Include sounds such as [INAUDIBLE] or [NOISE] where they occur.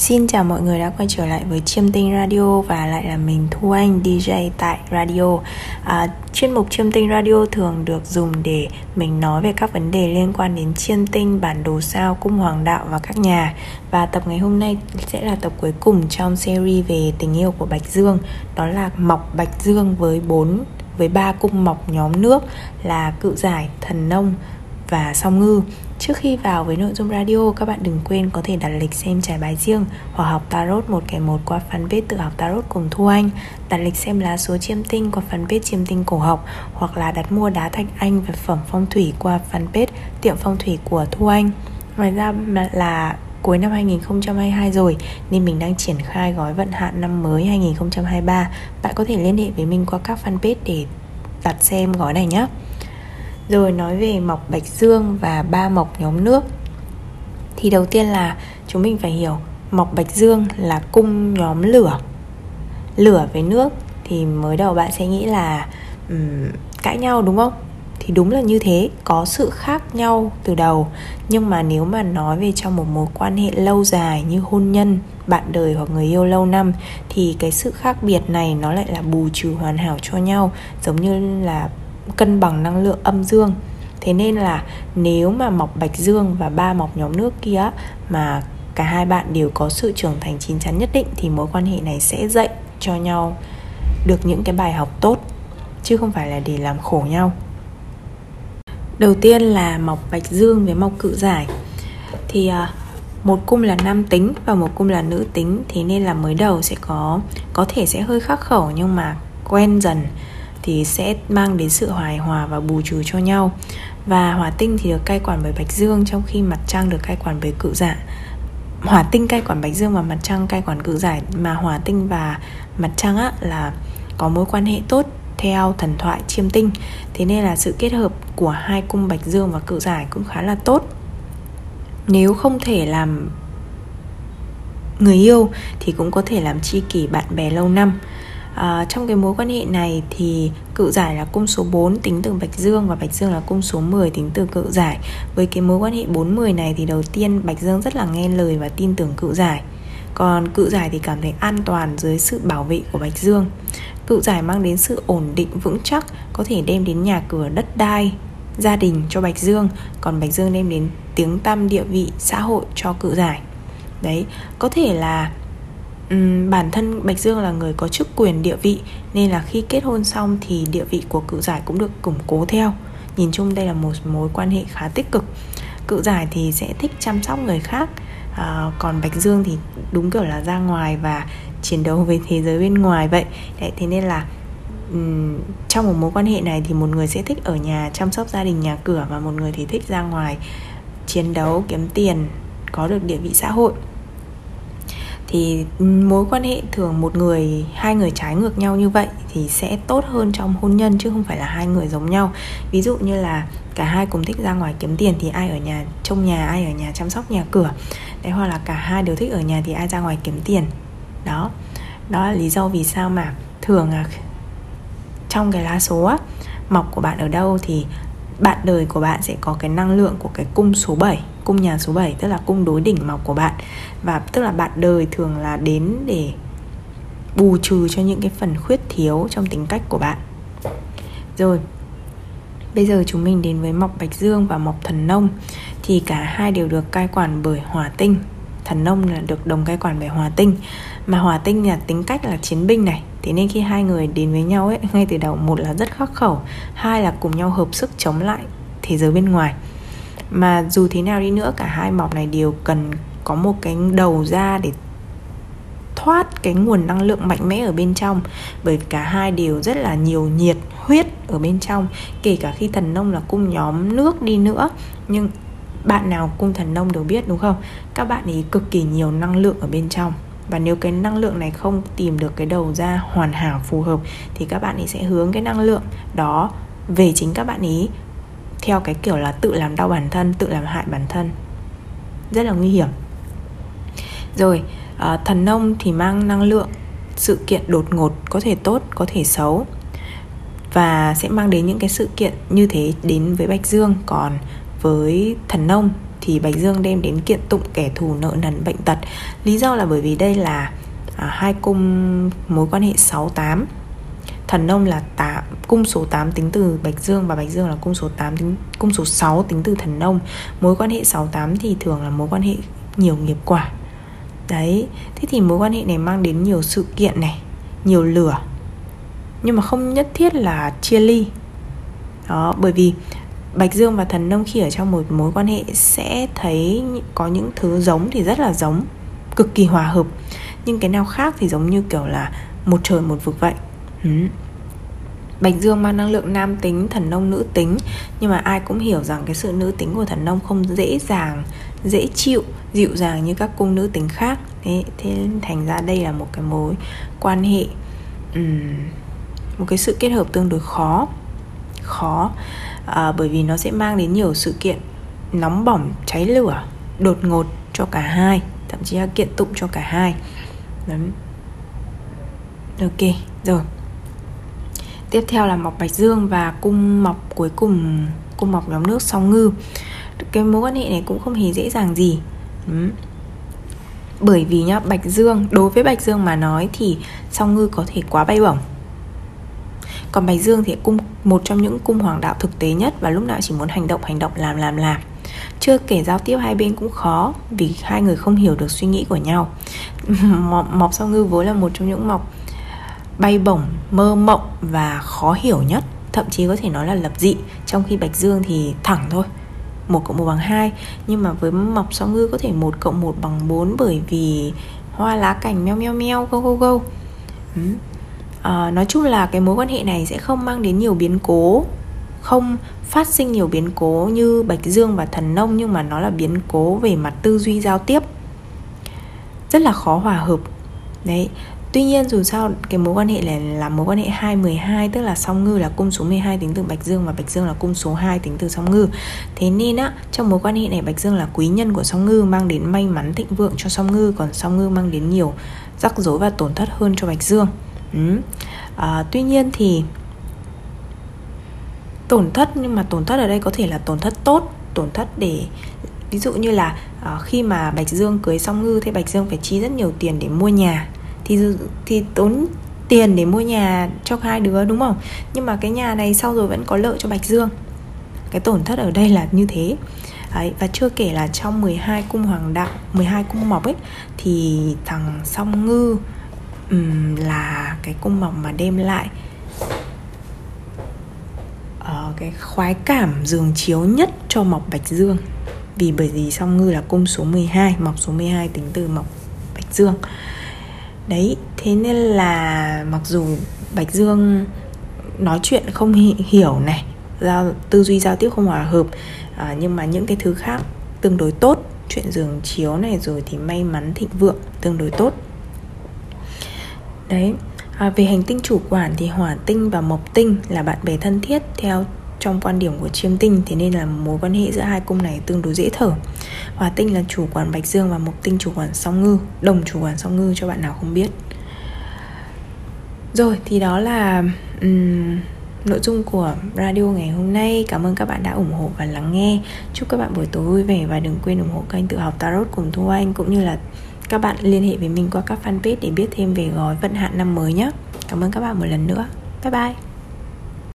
Xin chào mọi người đã quay trở lại với Chiêm Tinh Radio và lại là mình Thu Anh DJ tại radio. À, chuyên mục Chiêm Tinh Radio thường được dùng để mình nói về các vấn đề liên quan đến chiêm tinh, bản đồ sao, cung hoàng đạo và các nhà. Và tập ngày hôm nay sẽ là tập cuối cùng trong series về tình yêu của Bạch Dương. Đó là mọc Bạch Dương với bốn với ba cung mọc nhóm nước là cự giải, thần nông và song ngư. Trước khi vào với nội dung radio, các bạn đừng quên có thể đặt lịch xem trải bài riêng hoặc học tarot một kẻ một qua fanpage tự học tarot cùng Thu Anh, đặt lịch xem lá số chiêm tinh qua fanpage chiêm tinh cổ học hoặc là đặt mua đá thạch anh và phẩm phong thủy qua fanpage tiệm phong thủy của Thu Anh. Ngoài ra là cuối năm 2022 rồi nên mình đang triển khai gói vận hạn năm mới 2023. Bạn có thể liên hệ với mình qua các fanpage để đặt xem gói này nhé. Rồi nói về mọc bạch dương và ba mọc nhóm nước. Thì đầu tiên là chúng mình phải hiểu Mọc bạch dương là cung nhóm lửa. Lửa với nước Thì mới đầu bạn sẽ nghĩ là um, Cãi nhau đúng không? Thì đúng là như thế Có sự khác nhau từ đầu. Nhưng mà nếu mà nói về trong một mối quan hệ lâu dài Như hôn nhân, bạn đời hoặc người yêu lâu năm Thì cái sự khác biệt này Nó lại là bù trừ hoàn hảo cho nhau Giống như là cân bằng năng lượng âm dương. Thế nên là nếu mà mọc bạch dương và ba mọc nhóm nước kia mà cả hai bạn đều có sự trưởng thành chín chắn nhất định thì mối quan hệ này sẽ dạy cho nhau được những cái bài học tốt, chứ không phải là để làm khổ nhau. Đầu tiên là mọc bạch dương với mọc cự giải. Thì à, một cung là nam tính và một cung là nữ tính, thế nên là mới đầu sẽ có có thể sẽ hơi khắc khẩu nhưng mà quen dần thì sẽ mang đến sự hài hòa và bù trừ cho nhau. Và hỏa tinh thì được cai quản bởi bạch dương, trong khi mặt trăng được cai quản bởi cự dạ hỏa tinh cai quản bạch dương và mặt trăng cai quản cự giải mà hỏa tinh và mặt trăng á, là có mối quan hệ tốt theo thần thoại chiêm tinh. Thế nên là sự kết hợp của hai cung bạch dương và cự giải cũng khá là tốt. Nếu không thể làm người yêu thì cũng có thể làm tri kỷ bạn bè lâu năm à, trong cái mối quan hệ này thì cự giải là cung số 4 tính từ Bạch Dương và Bạch Dương là cung số 10 tính từ cự giải. Với cái mối quan hệ 4-10 này thì đầu tiên Bạch Dương rất là nghe lời và tin tưởng cự giải. Còn cự giải thì cảm thấy an toàn dưới sự bảo vệ của Bạch Dương. Cự giải mang đến sự ổn định vững chắc Có thể đem đến nhà cửa đất đai Gia đình cho Bạch Dương. Còn Bạch Dương đem đến tiếng tăm địa vị xã hội cho cự giải. Đấy, có thể là Uhm, bản thân Bạch Dương là người có chức quyền địa vị nên là khi kết hôn xong thì địa vị của cự giải cũng được củng cố theo. Nhìn chung đây là một mối quan hệ khá tích cực. Cự giải thì sẽ thích chăm sóc người khác à, còn Bạch Dương thì đúng kiểu là ra ngoài và chiến đấu với thế giới bên ngoài vậy. Đấy, thế nên là um, trong một mối quan hệ này thì một người sẽ thích ở nhà chăm sóc gia đình nhà cửa và một người thì thích ra ngoài chiến đấu kiếm tiền có được địa vị xã hội thì mối quan hệ thường một người hai người trái ngược nhau như vậy thì sẽ tốt hơn trong hôn nhân chứ không phải là hai người giống nhau. Ví dụ như là cả hai cùng thích ra ngoài kiếm tiền thì ai ở nhà trông nhà ai ở nhà chăm sóc nhà cửa. Đấy hoặc là cả hai đều thích ở nhà thì ai ra ngoài kiếm tiền. Đó. Đó là lý do vì sao mà thường là trong cái lá số á, mọc của bạn ở đâu thì bạn đời của bạn sẽ có cái năng lượng của cái cung số 7 cung nhà số 7 tức là cung đối đỉnh mọc của bạn. Và tức là bạn đời thường là đến để bù trừ cho những cái phần khuyết thiếu trong tính cách của bạn. Rồi, bây giờ chúng mình đến với mọc bạch dương và mọc thần nông. Thì cả hai đều được cai quản bởi hỏa tinh. Thần nông là được đồng cai quản bởi hỏa tinh. Mà hỏa tinh là tính cách là chiến binh này. Thế nên khi hai người đến với nhau ấy, ngay từ đầu, một là rất khắc khẩu, hai là cùng nhau hợp sức chống lại thế giới bên ngoài mà dù thế nào đi nữa, cả hai mỏm này đều cần có một cái đầu ra để thoát cái nguồn năng lượng mạnh mẽ ở bên trong. Bởi cả hai đều rất là nhiều nhiệt huyết ở bên trong, kể cả khi thần nông là cung nhóm nước đi nữa. Nhưng bạn nào cung thần nông đều biết, đúng không? Các bạn ấy cực kỳ nhiều năng lượng ở bên trong. Và nếu cái năng lượng này không tìm được cái đầu ra hoàn hảo, phù hợp, thì các bạn ấy sẽ hướng cái năng lượng đó về chính các bạn ý theo cái kiểu là tự làm đau bản thân tự làm hại bản thân. Rất là nguy hiểm. Rồi à, thần nông thì mang năng lượng sự kiện đột ngột có thể tốt có thể xấu và sẽ mang đến những cái sự kiện như thế đến với bạch dương. Còn với thần nông thì Bạch Dương đem đến kiện tụng kẻ thù nợ nần bệnh tật. Lý do là bởi vì đây là à, hai cung mối quan hệ 6-8 Thần nông là 8, cung số 8 tính từ Bạch Dương và Bạch Dương là cung số 8 tính cung số 6 tính từ thần nông. Mối quan hệ 68 thì thường là mối quan hệ nhiều nghiệp quả. Đấy, thế thì mối quan hệ này mang đến nhiều sự kiện này, nhiều lửa. Nhưng mà không nhất thiết là chia ly. Đó, bởi vì Bạch Dương và thần nông khi ở trong một mối quan hệ sẽ thấy có những thứ giống thì rất là giống, cực kỳ hòa hợp. Nhưng cái nào khác thì giống như kiểu là một trời một vực vậy. Ừ. Bạch Dương mang năng lượng nam tính, thần nông nữ tính. Nhưng mà ai cũng hiểu rằng cái sự nữ tính của thần nông không dễ dàng, dễ chịu, dịu dàng như các cung nữ tính khác. Thế, thế thành ra đây là một cái mối quan hệ um, Một cái sự kết hợp tương đối khó Khó. À, Bởi vì nó sẽ mang đến nhiều sự kiện nóng bỏng, cháy lửa, đột ngột cho cả hai Thậm chí là kiện tụng cho cả hai. Đấy. Ok, rồi tiếp theo là mọc bạch dương và cung mọc cuối cùng, cung mọc nhóm nước song ngư. Cái mối quan hệ này cũng không hề dễ dàng gì. Bởi vì nhá, bạch dương, đối với bạch dương mà nói thì song ngư có thể quá bay bổng. Còn bạch dương thì cung một trong những cung hoàng đạo thực tế nhất và lúc nào chỉ muốn hành động hành động, làm làm làm. Chưa kể giao tiếp hai bên cũng khó vì hai người không hiểu được suy nghĩ của nhau. [LAUGHS] Mọc song ngư vốn là một trong những mọc bay bổng, mơ mộng và khó hiểu nhất Thậm chí có thể nói là lập dị. Trong khi Bạch Dương thì thẳng thôi một cộng một bằng hai. Nhưng mà với mọc song ngư có thể một cộng một bằng bốn Bởi vì hoa lá cảnh meo meo meo go go go. Ừ. à, Nói chung là cái mối quan hệ này sẽ không mang đến nhiều biến cố Không phát sinh nhiều biến cố như Bạch Dương và Thần Nông Nhưng mà nó là biến cố về mặt tư duy giao tiếp. Rất là khó hòa hợp. Đấy, Tuy nhiên dù sao cái mối quan hệ này là mối quan hệ 212 tức là song ngư là cung số 12 tính từ Bạch Dương và Bạch Dương là cung số 2 tính từ song ngư. Thế nên á trong mối quan hệ này Bạch Dương là quý nhân của song ngư mang đến may mắn thịnh vượng cho song ngư còn song ngư mang đến nhiều rắc rối và tổn thất hơn cho Bạch Dương. Ừ. À, tuy nhiên thì tổn thất nhưng mà tổn thất ở đây có thể là tổn thất tốt, tổn thất để ví dụ như là uh, khi mà Bạch Dương cưới song ngư thì Bạch Dương phải chi rất nhiều tiền để mua nhà thì thì tốn tiền để mua nhà cho hai đứa đúng không? Nhưng mà cái nhà này sau rồi vẫn có lợi cho Bạch Dương. Cái tổn thất ở đây là như thế. Đấy, và chưa kể là trong 12 cung hoàng đạo 12 cung mộc ấy thì thằng song ngư um, là cái cung mộc mà đem lại uh, cái khoái cảm giường chiếu nhất cho mộc bạch dương. Vì bởi vì song ngư là cung số 12 mộc số 12 tính từ mộc bạch dương đấy thế nên là mặc dù bạch dương nói chuyện không hiểu này giao tư duy giao tiếp không hòa hợp à, nhưng mà những cái thứ khác tương đối tốt chuyện giường chiếu này rồi thì may mắn thịnh vượng tương đối tốt. Đấy à, về hành tinh chủ quản thì hỏa tinh và mộc tinh là bạn bè thân thiết theo trong quan điểm của chiêm tinh thế nên là mối quan hệ giữa hai cung này tương đối dễ thở. Hỏa tinh là chủ quản bạch dương và mộc tinh chủ quản song ngư đồng chủ quản song ngư cho bạn nào không biết. Rồi thì đó là um, nội dung của radio ngày hôm nay. Cảm ơn các bạn đã ủng hộ và lắng nghe. Chúc các bạn buổi tối vui vẻ và đừng quên ủng hộ kênh tự học tarot cùng thu anh cũng như là các bạn liên hệ với mình qua các fanpage để biết thêm về gói vận hạn năm mới nhé. Cảm ơn các bạn một lần nữa. Bye bye.